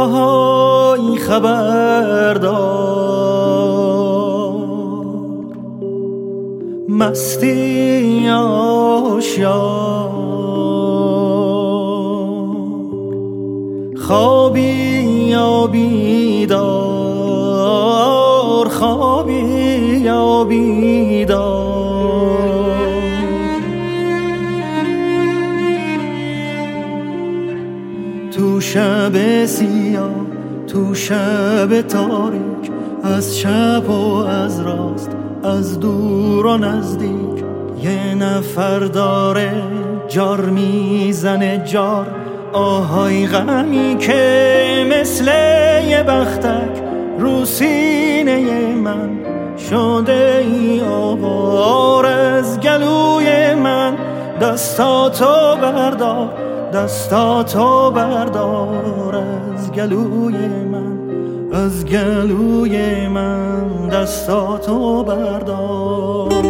آهای خبردار. مستی آشیار. خوابی یا بیدار خوابی یا بیدار. تو شب سیاه تو شب تاریک از چپ و از راست از دور و نزدیک. یه نفر داره جار می‌زنه جار آهای غمی که مثل یه بختک رو سینه من. شده ای آوار از گلوی من دستاتو بردار دستاتو بردار گلوی من از گلوی من دستاتو بردار.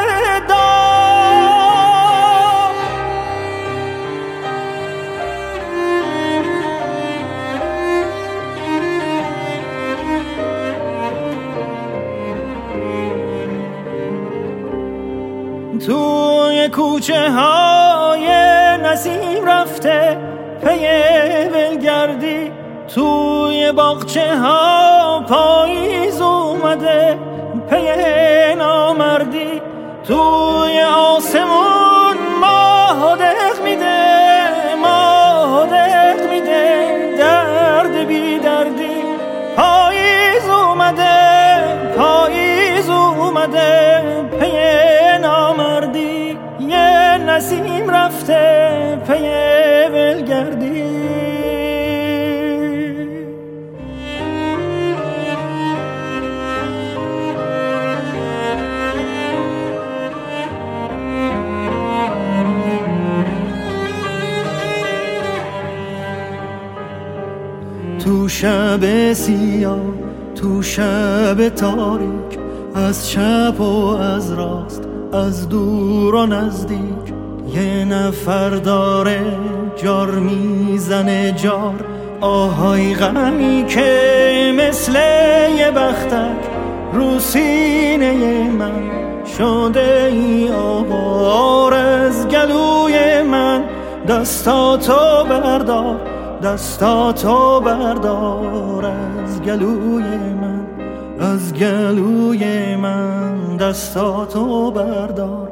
کوچه های نسیم رفته پی ولگردی توی باغچه ها پاییز اومده پی نامردی توی آسمون ماه دق میده ماه دق میده درد بی دردی پاییز اومده پاییز اومده پی نسیم رفته پی ولگردی. تو شب سیاه تو شب تاریک از چپ و از راست از دور و نزدیک. یه نفر داره جار می‌زنه جار. آهای غمی که مثل یه بختک رو سینه من شده ای آوار از گلوی من. دستاتو بردار دستاتو بردار از گلوی من از گلوی من. دستاتو بردار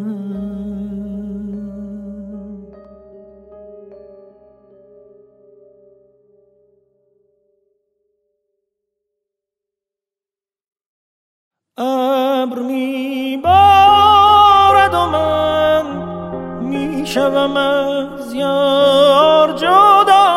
ابر می بارد و من می شوم از یار جدا.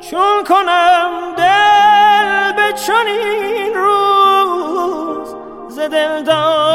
چون کنم دل به چنین روز ز دلدار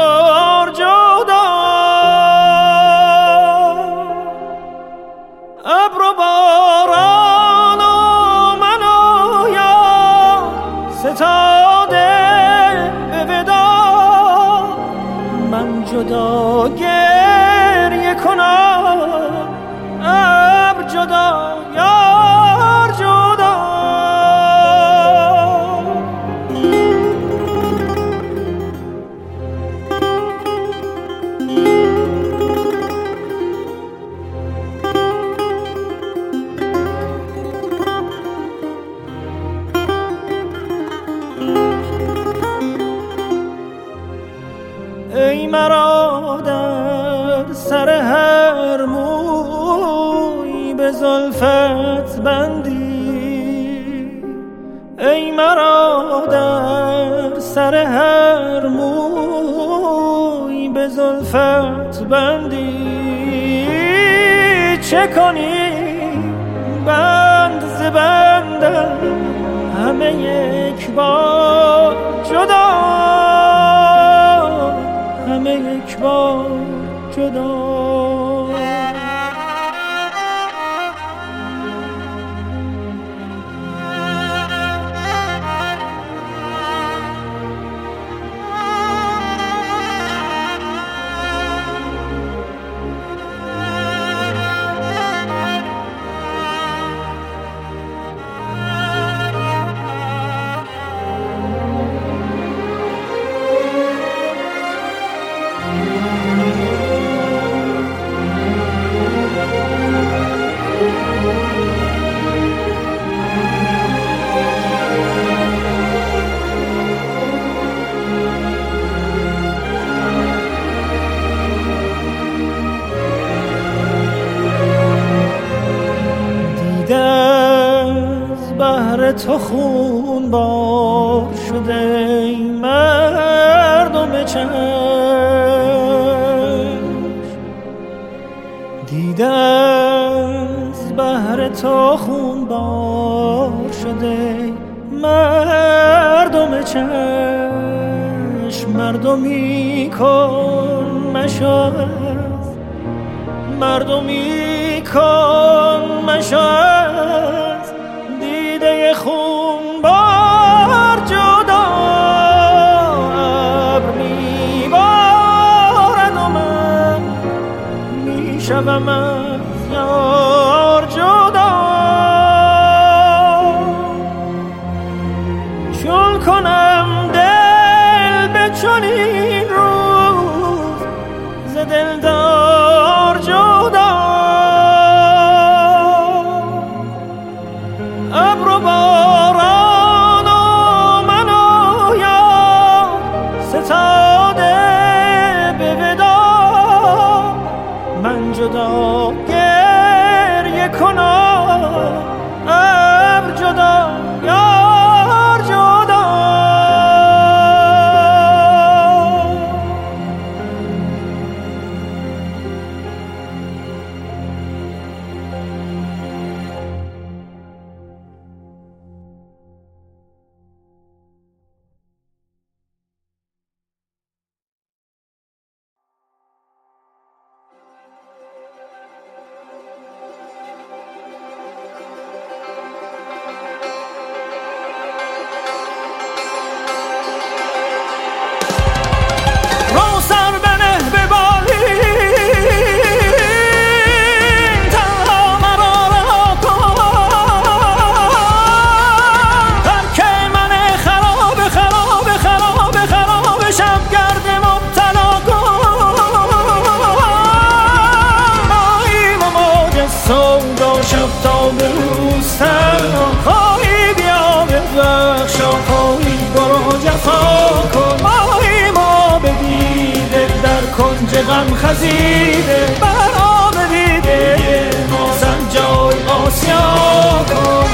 سر هر موی به زلفت بندی. چه کنی؟ بند زبندم همه یک بار جدا. همه یک بار جدا. مردم چشم مردمی کن مشاهد. مردمی کن مشاهد. دیده خون بار جدا ابر میبارد و من می‌شوم غم خزیده بر آب دیده ما سنجای آسیا کن.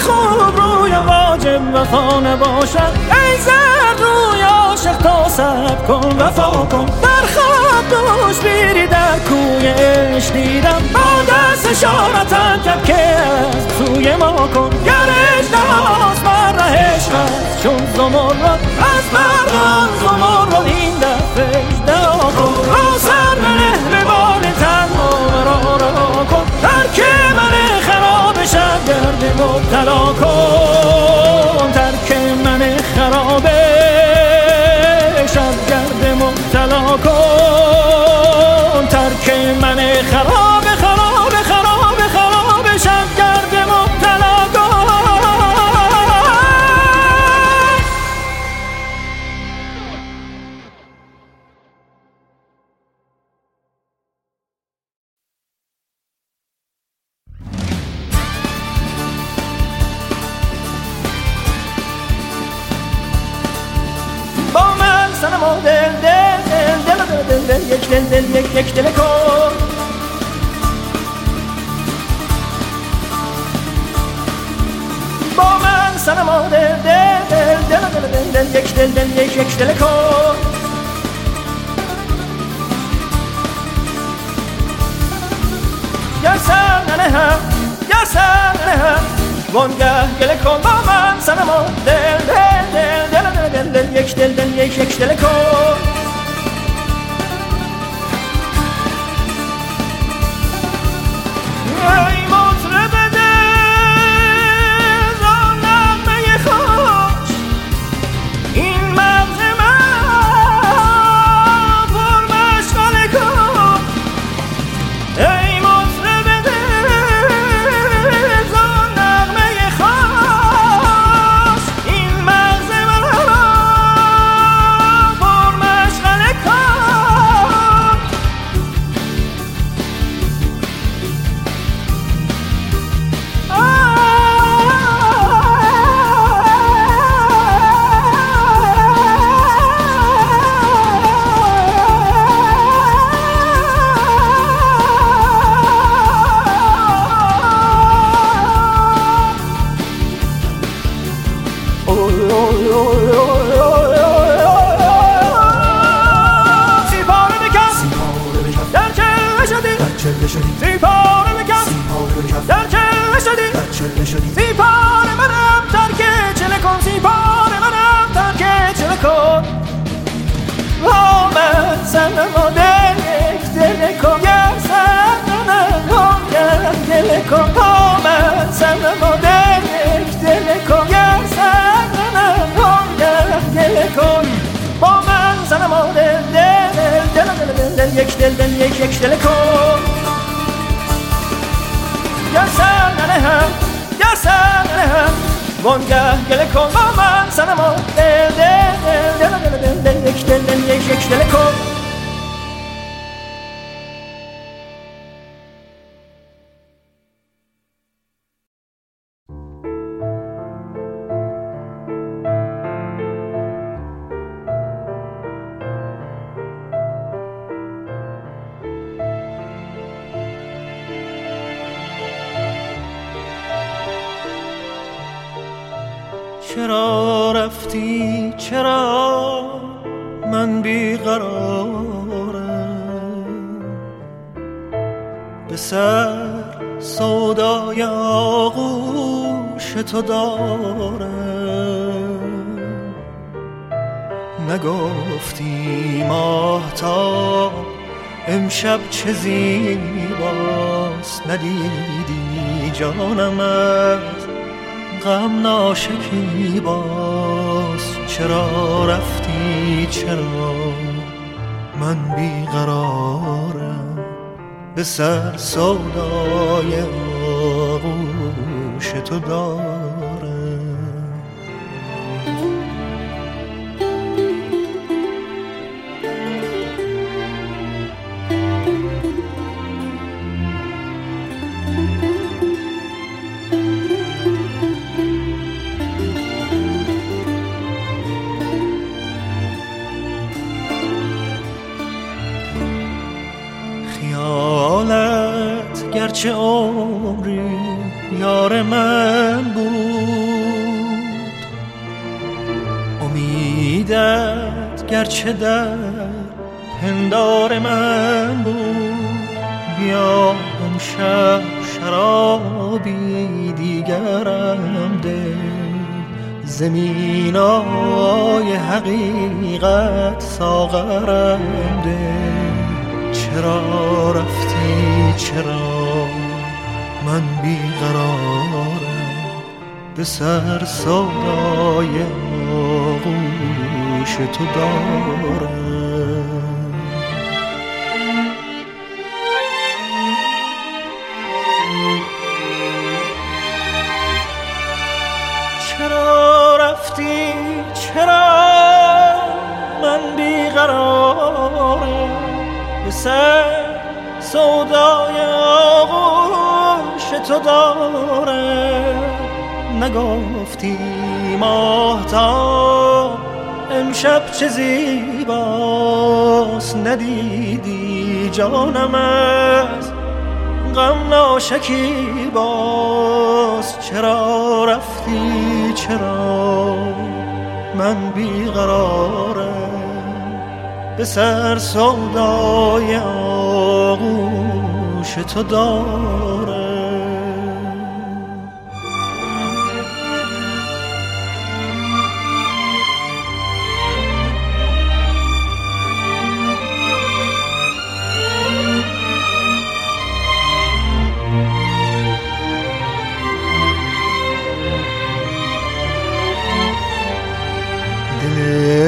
خوب روی واجب وفا نباشد. ای زر روی عاشق تا سب کن وفا کن. در خواب دوش بیری در کوی عشق دیدم. با دست اشارتا کب که از سوی ما کن. گرش نماز بر رهش هست. چون زمرد از مردان زمرد این دفعش دعا کن. را سر به نهر بار تن و مبتلا کن دارم. نگفتی ماهتا امشب چه زیباست. ندیدی جانم از غم ناشکی باز چرا رفتی؟ چرا من بیقرارم؟ به سر سودای آغوش تو دارم. پندار من بود؟ بیا امشب شرابی دیگرم ده. زمینای حقیقت ساغرم ده. چرا رفتی؟ چرا من بیقرارم؟ به سر سودای آغوش تو دارم. چرا رفتی؟ چرا من بیقرارم سر سودای آغوش تو دارم نگفتی ماهتا امشب چه زیباست ندیدی جانم از غم ناشکی باز چرا رفتی؟ چرا من بیقرارم؟ به سر سودای آغوش تو دارم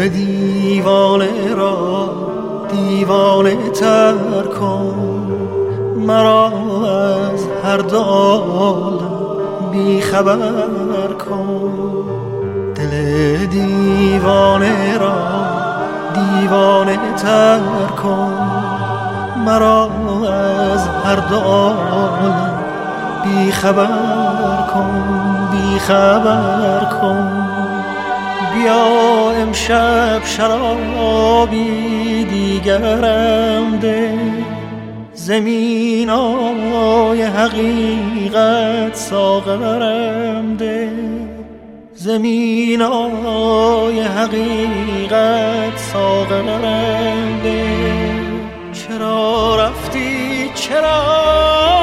دیوانه را دیوانه تر کن. مرا از هر دال بی خبر کن. دل دیوانه را دیوانه تر کن. مرا از هر دال بی خبر کن بی خبر کن. بیا امشب شرابی دیگرم ده. زمین آی حقیقت ساغرم ده. زمین آی حقیقت ساغرم ده. چرا رفتی؟ چرا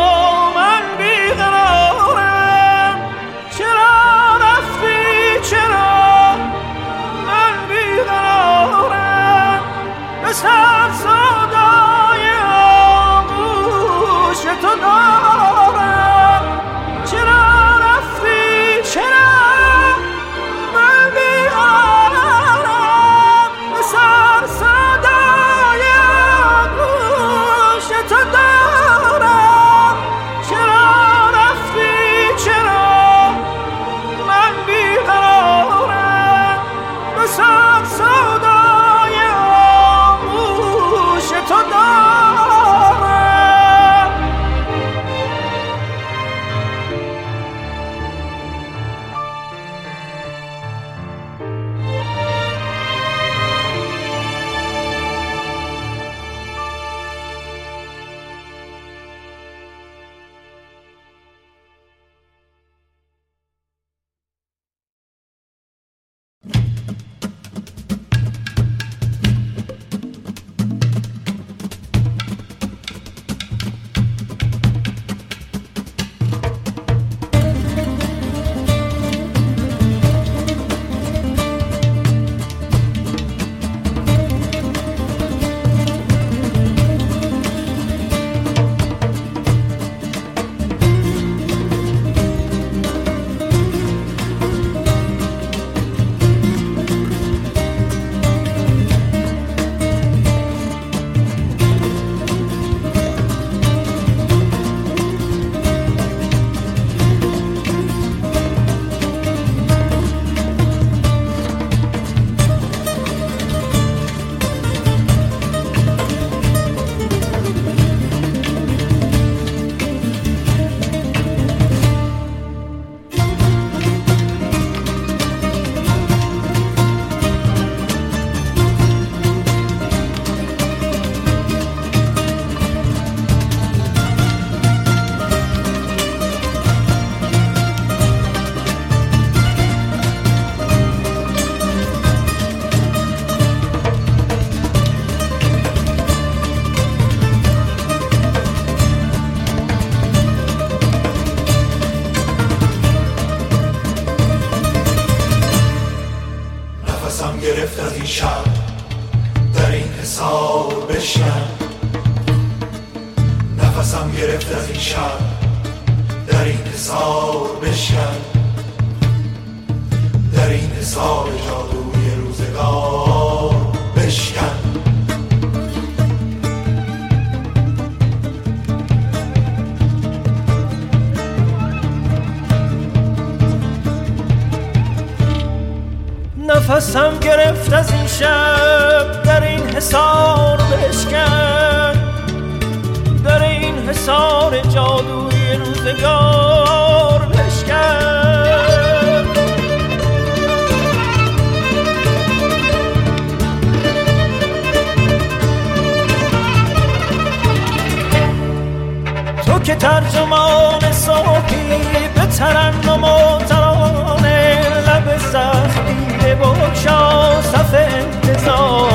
که ترجمان صوفی به ترنم و ترانه لب زخمی بگشا صف انتظار.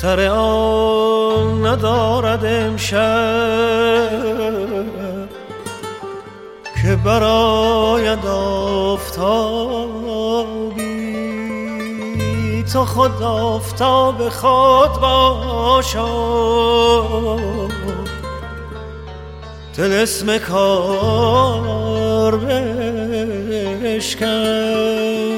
سر آن ندارد امشب که براید آفتابی. تو خود آفتاب خود باشا دل اسم کار بشکن.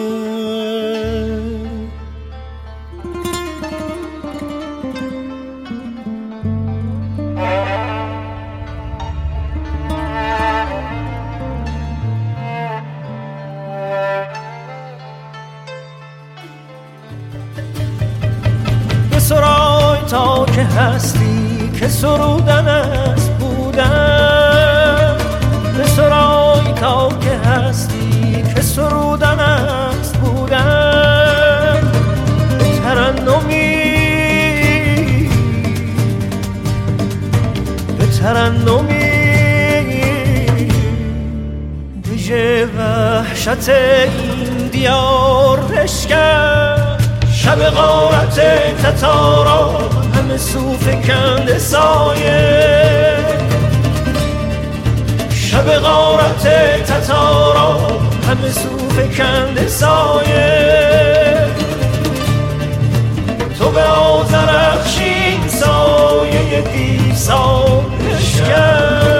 هستی که سرودن است بودن. بسرای تا که هستی که سرودن است بودن. به ترنمی به ترنمی. دیژه وحشت این دیار بشکن. شب غارت تتارا. همه کند سایه. شب غارت تتارا همه صوف کند سایه. تو به آزرخشین سایه دیسان بشکن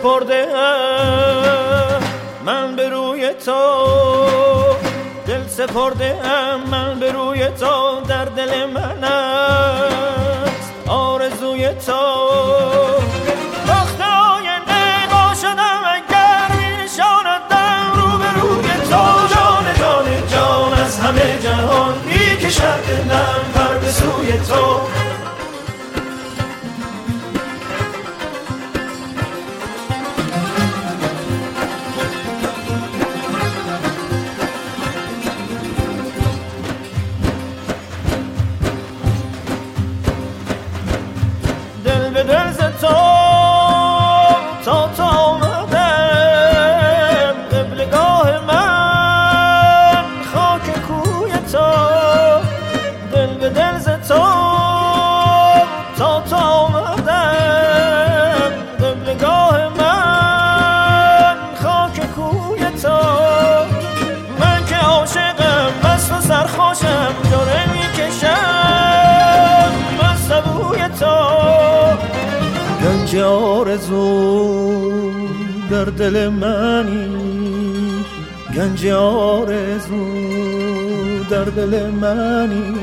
سپرده من به روی تو دل سپرده من به روی تو در دل من است آرزوی تو. وقت آینده با شدم اگر می نشاندم رو به روی تو. جان جان جان از همه جهان می کشد دلم پر به سوی تو. آرزو در دل منی. گنج آرزو در دل منی.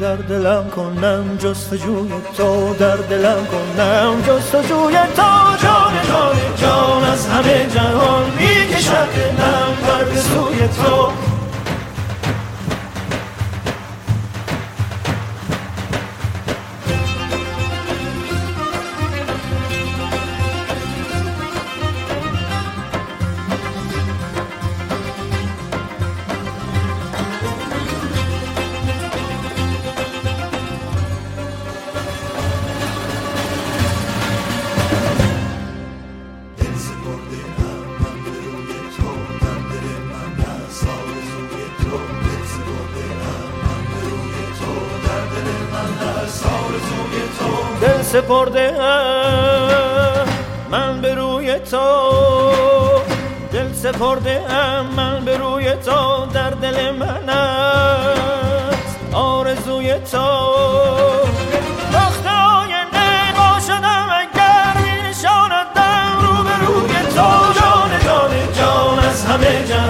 در دلم کنم جستجوی تو در دلم کنم جستجوی تو. جان جان جان از همه جهان می‌کشد دلم بر سوی تو. از همه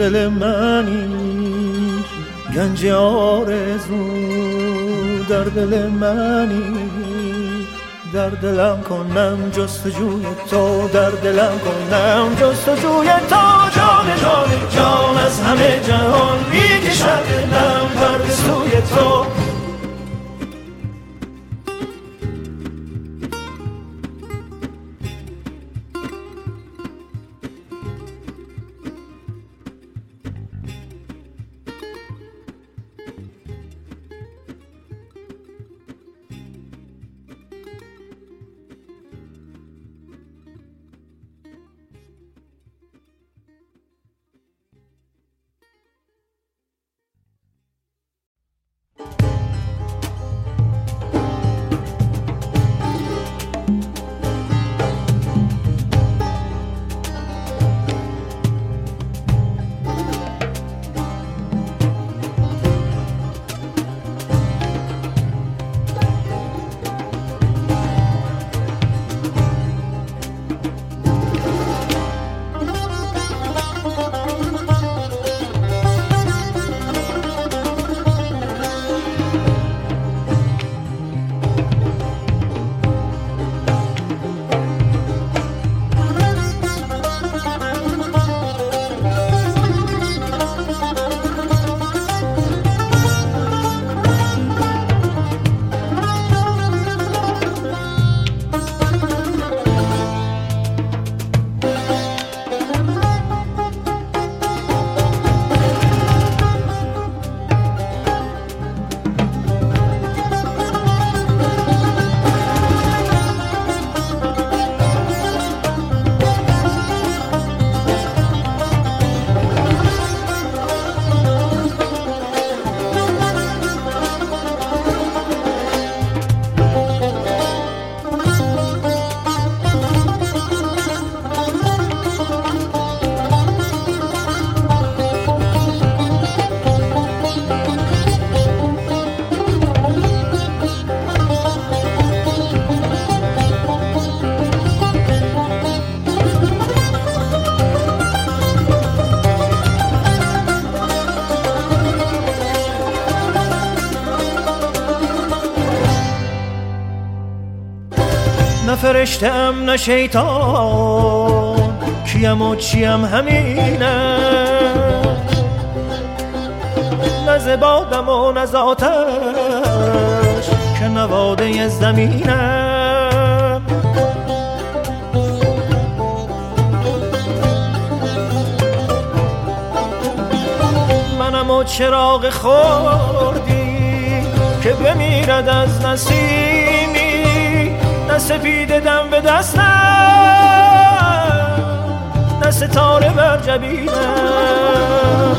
دل منی گنج آرزو در دل منی. در دلم کنم جستجوی تو در دلم کنم جستجوی تو. جان جان جان از همه جهان می‌کشد دلم پر سوی تو. فرشتم نه شیطان. کیم و چیم همینه نه زبادم و نه که نواده زمینم چراغ خوردی که بمیرد از نسیم. سپید دم به دستم. نه ستاره بر جبینم.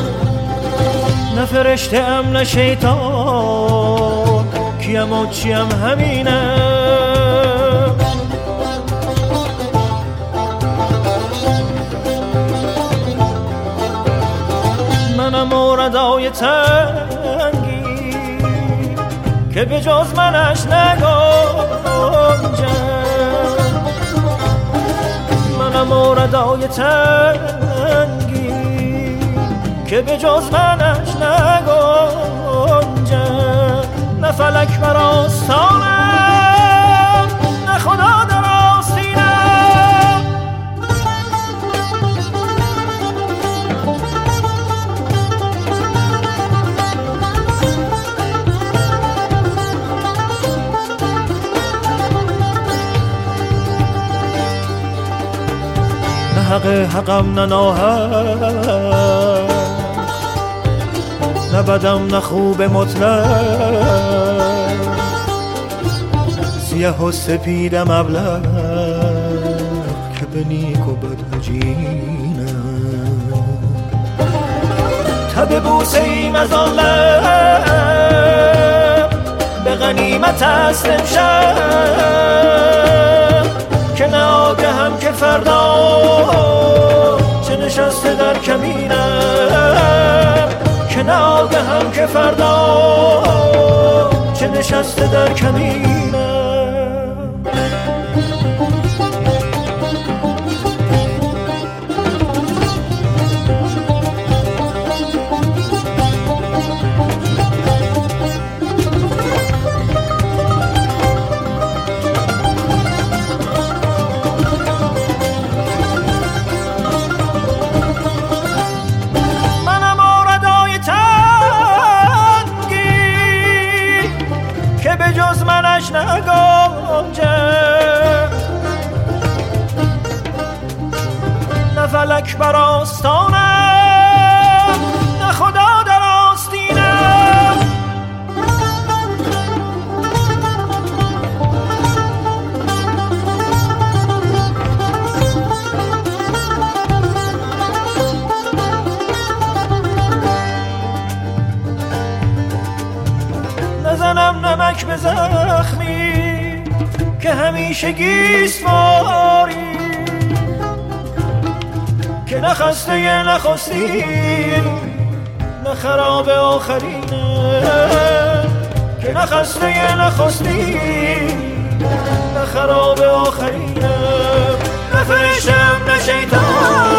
نه فرشته ام نه شیطان. کیم و چیم همینم. منم موردای تنگی که به جز منش نگاه منم موردای تنگی که به جز منش نگنجه نه فلک بر نه خدا. حق حقم نه نه بدم نه خوب مطلق. سیه و سپیدم ابلغ که به نیک و بد تب بوسه ایم از آن به غنیمت است امشب. که هم که فردا چه نشسته در کمینم که هم که فردا چه نشسته در کمینم. فلک بر آستانم نه خدا در آستینم نزنم نمک به زخمی که همیشه گیسواری که نخسته نخستی نه خراب آخرینه. که نخسته نخستی نه خراب آخرینه. نه فرشتم نه شیطان.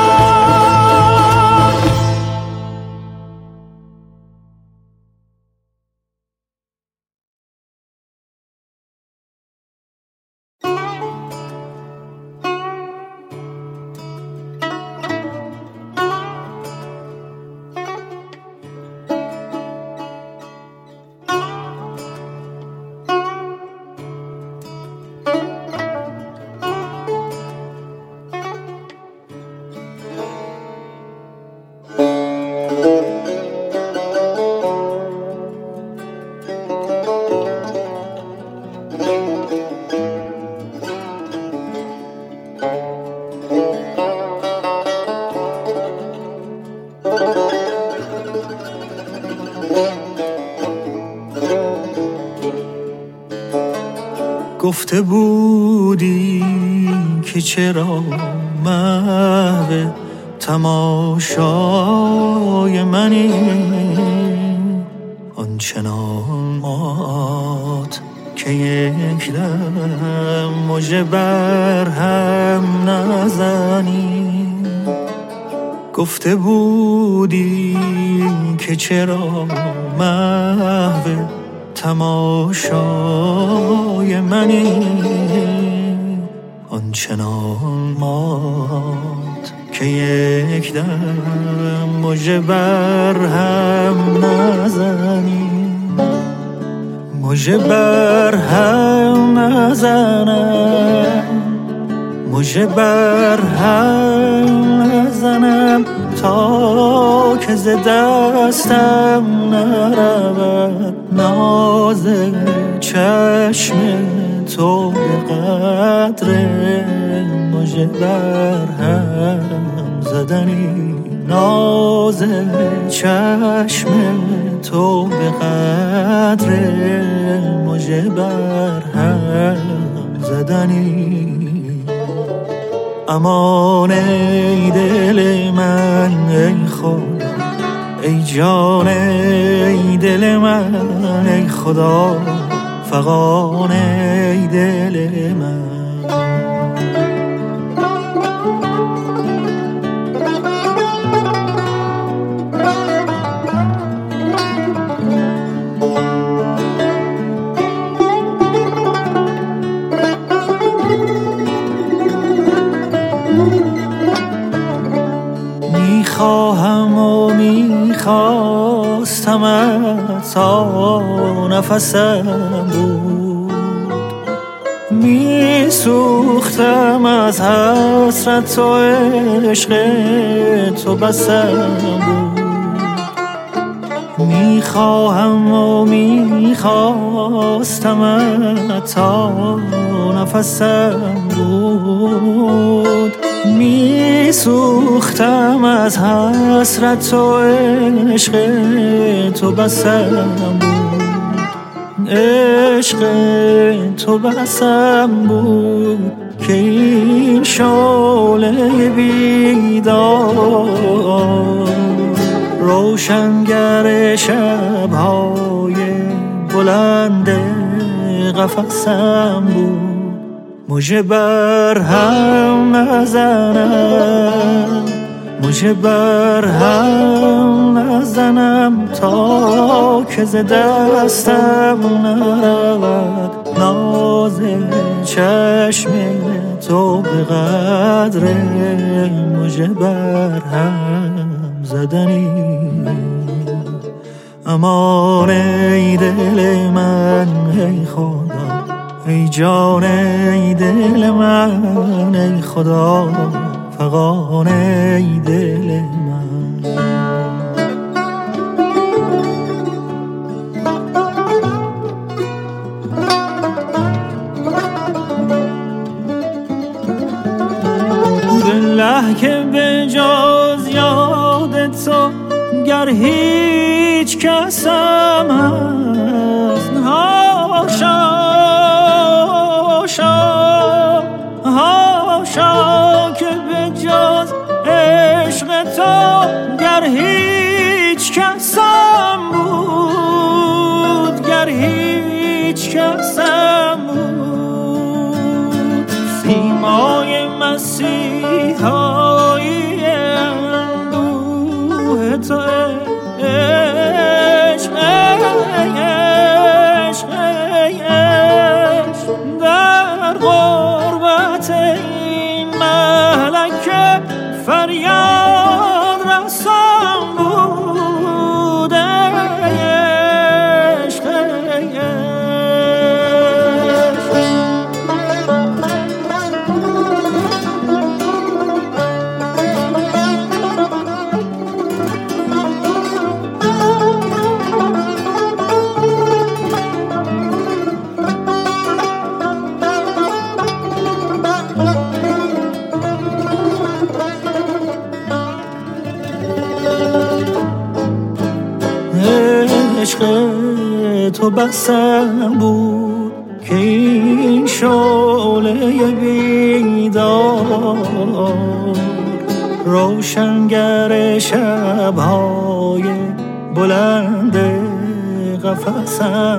گفته بودی که چرا که ز دستم نرود. ناز چشم تو به قدر مجه بر هم زدنی. ناز چشم تو به قدر مجه بر هم زدنی. امان ای دل من ای خدا. ای جان ای دل من ای خدا. فقان ای دل من. می‌خواهم و می‌خواستم تا نفسم بود. میسوختم از حسرت و عشق تو بسم بود. می‌خواهم و می‌خواستم تا نفسم بود. میسوختم از حسرت و عشق تو بسم بود. عشق تو بسم بود که این شعله بیدار. روشنگر شبهای بلند قفسم بود. مجه بر هم نزنم مجه بر تا که ز دستم نرود. ناز چشم تو به قدر مجه بر هم زدنی. امان ای دل من ای خدا ای جان ای دل من ای خدا فقان ای دل من. دله که به جز یاد تو گر هیچ کسم هست هاشا هاشا که به جز عشق تو گر هیچ کسم بود گر هیچ کسم بود. سیمای مسیحایی بسم بود که این شعله بیدار. روشنگر شبهای بلند قفسم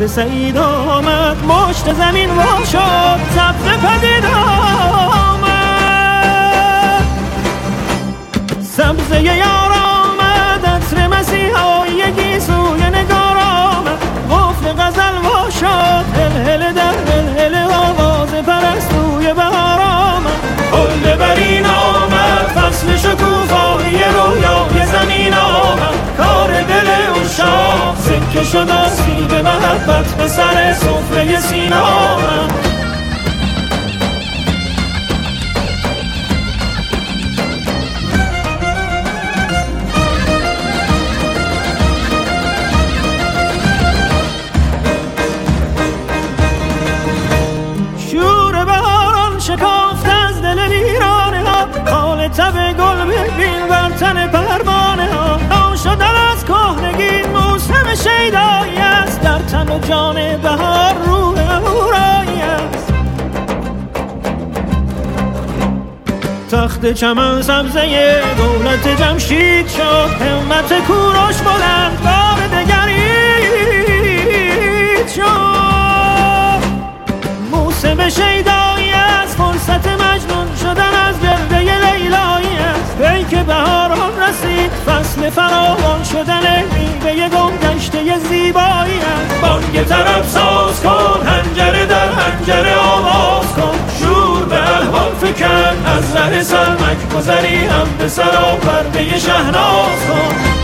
وقت سعید آمد مشت زمین وا شد سبز پدید آمد. سبزه یار آمد عطر مسیحایی سوی نگار آمد. قفل غزل وا شد هل در شد آسیب محبت به سر صفره سینه جان بهار روح هورایی است. تخت چمن سبزه دولت جمشید شد همت کوروش بلند بار دگرید شد. موسم شیدایی است فرصت مجنون شدن از گرده لیلایی ای که بهاران رسید فصل فراوان شدن میوه گم گشته زیبایی است بانگ طرف ساز کن هنجره در هنجره آواز کن. شور به احوال فکن از ره سلمک گذری هم به سرا پرده شهناز کن.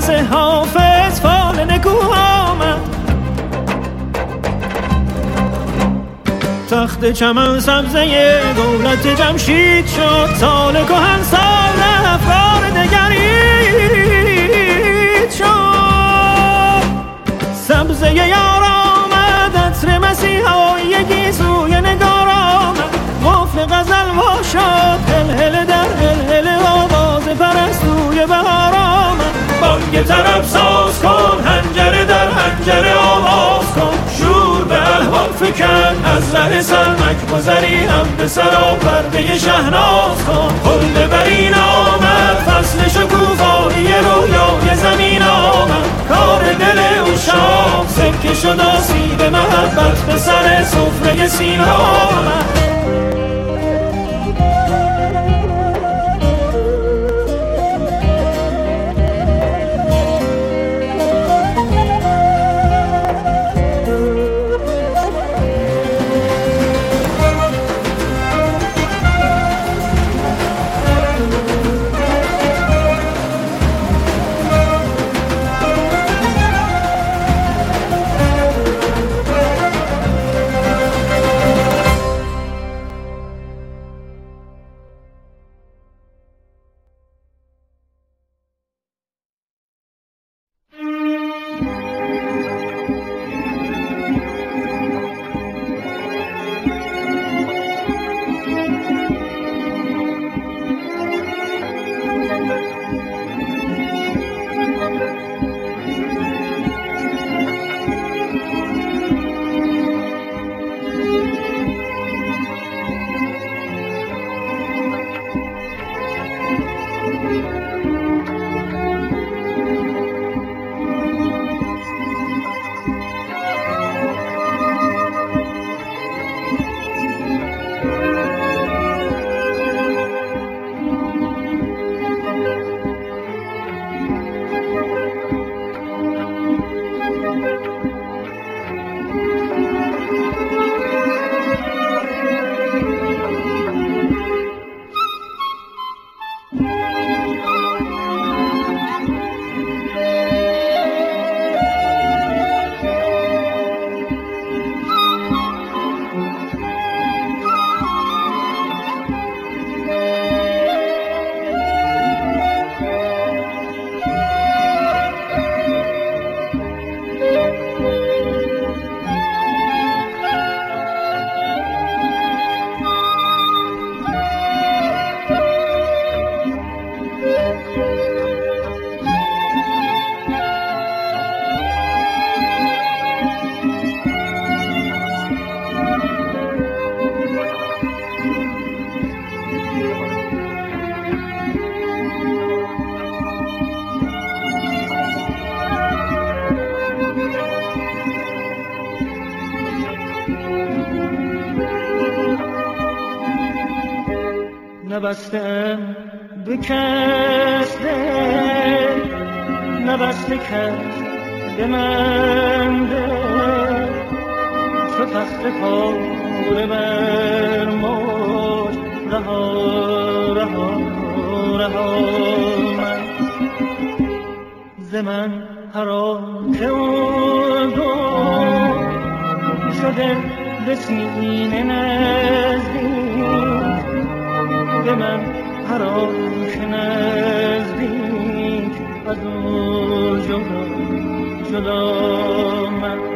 از حافظ فال نکو آمد. تخت چمن سبزه دولت جمشید شد. سال کهن سال افکار دگرید شد. سبزه یار آمد عطر آمد قفل غزل وا شد هل هل در هل هل آواز پرستوی بهار آمد. بانگ طرب ساز کن هنجره در هنجره آواز کن. شور به احوال فکن از ره سلمک گذری هم به سرا پرده شهناز کن. خلد برین آمد فصل شکوفایی رویای زمین آمد. کار دل او شام سکه شد آسیب محبت به سر صفره سینه آمد. نبستم به کس دل نبسته کس به من دل چو تخت پاره بر موج رها رها رها. من زمن ز که اون دو شده به سینه نزدیک. به من که نزدیک. از او جدا جدا من.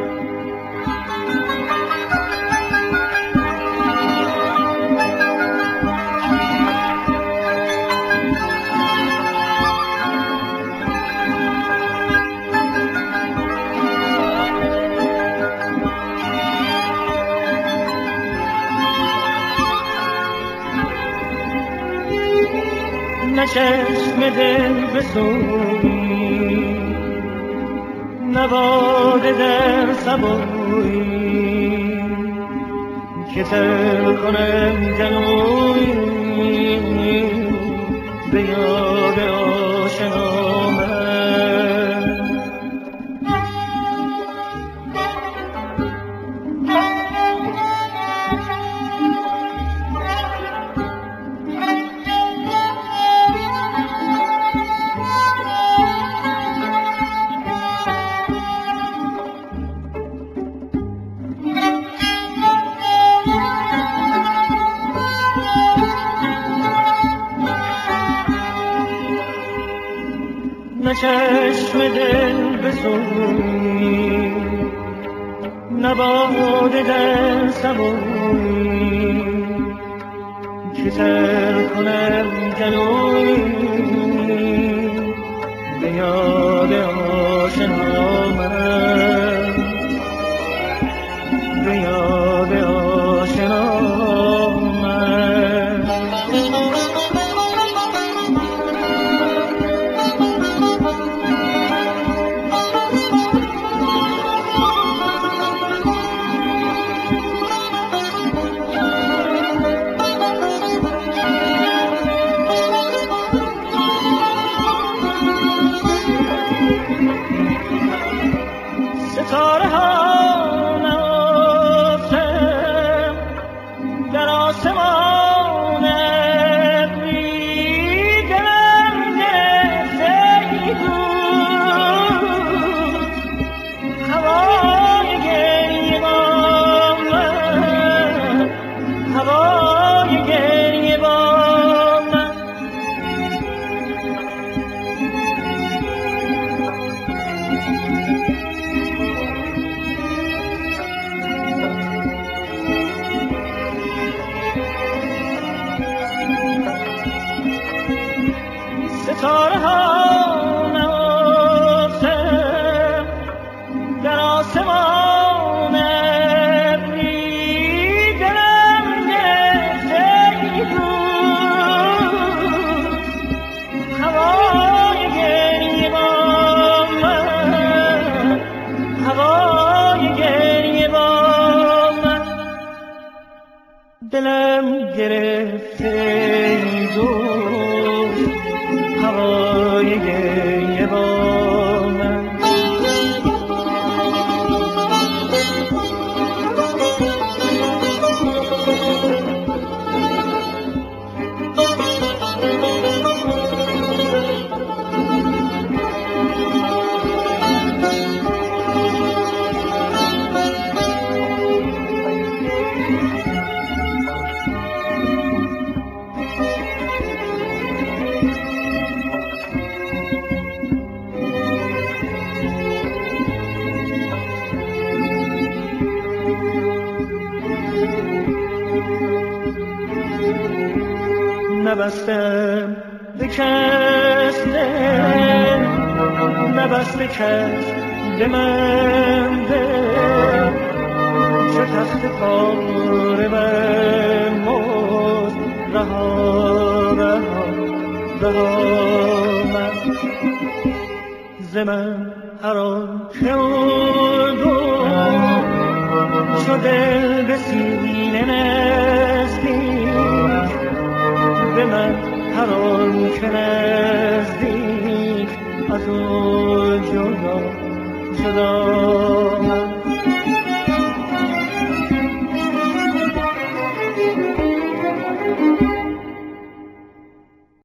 چشم دل بسوی نواده در سبوی که تر کنم جنوی به چشم دل بسوی نباده در سبوی که سر کنم جلوی. به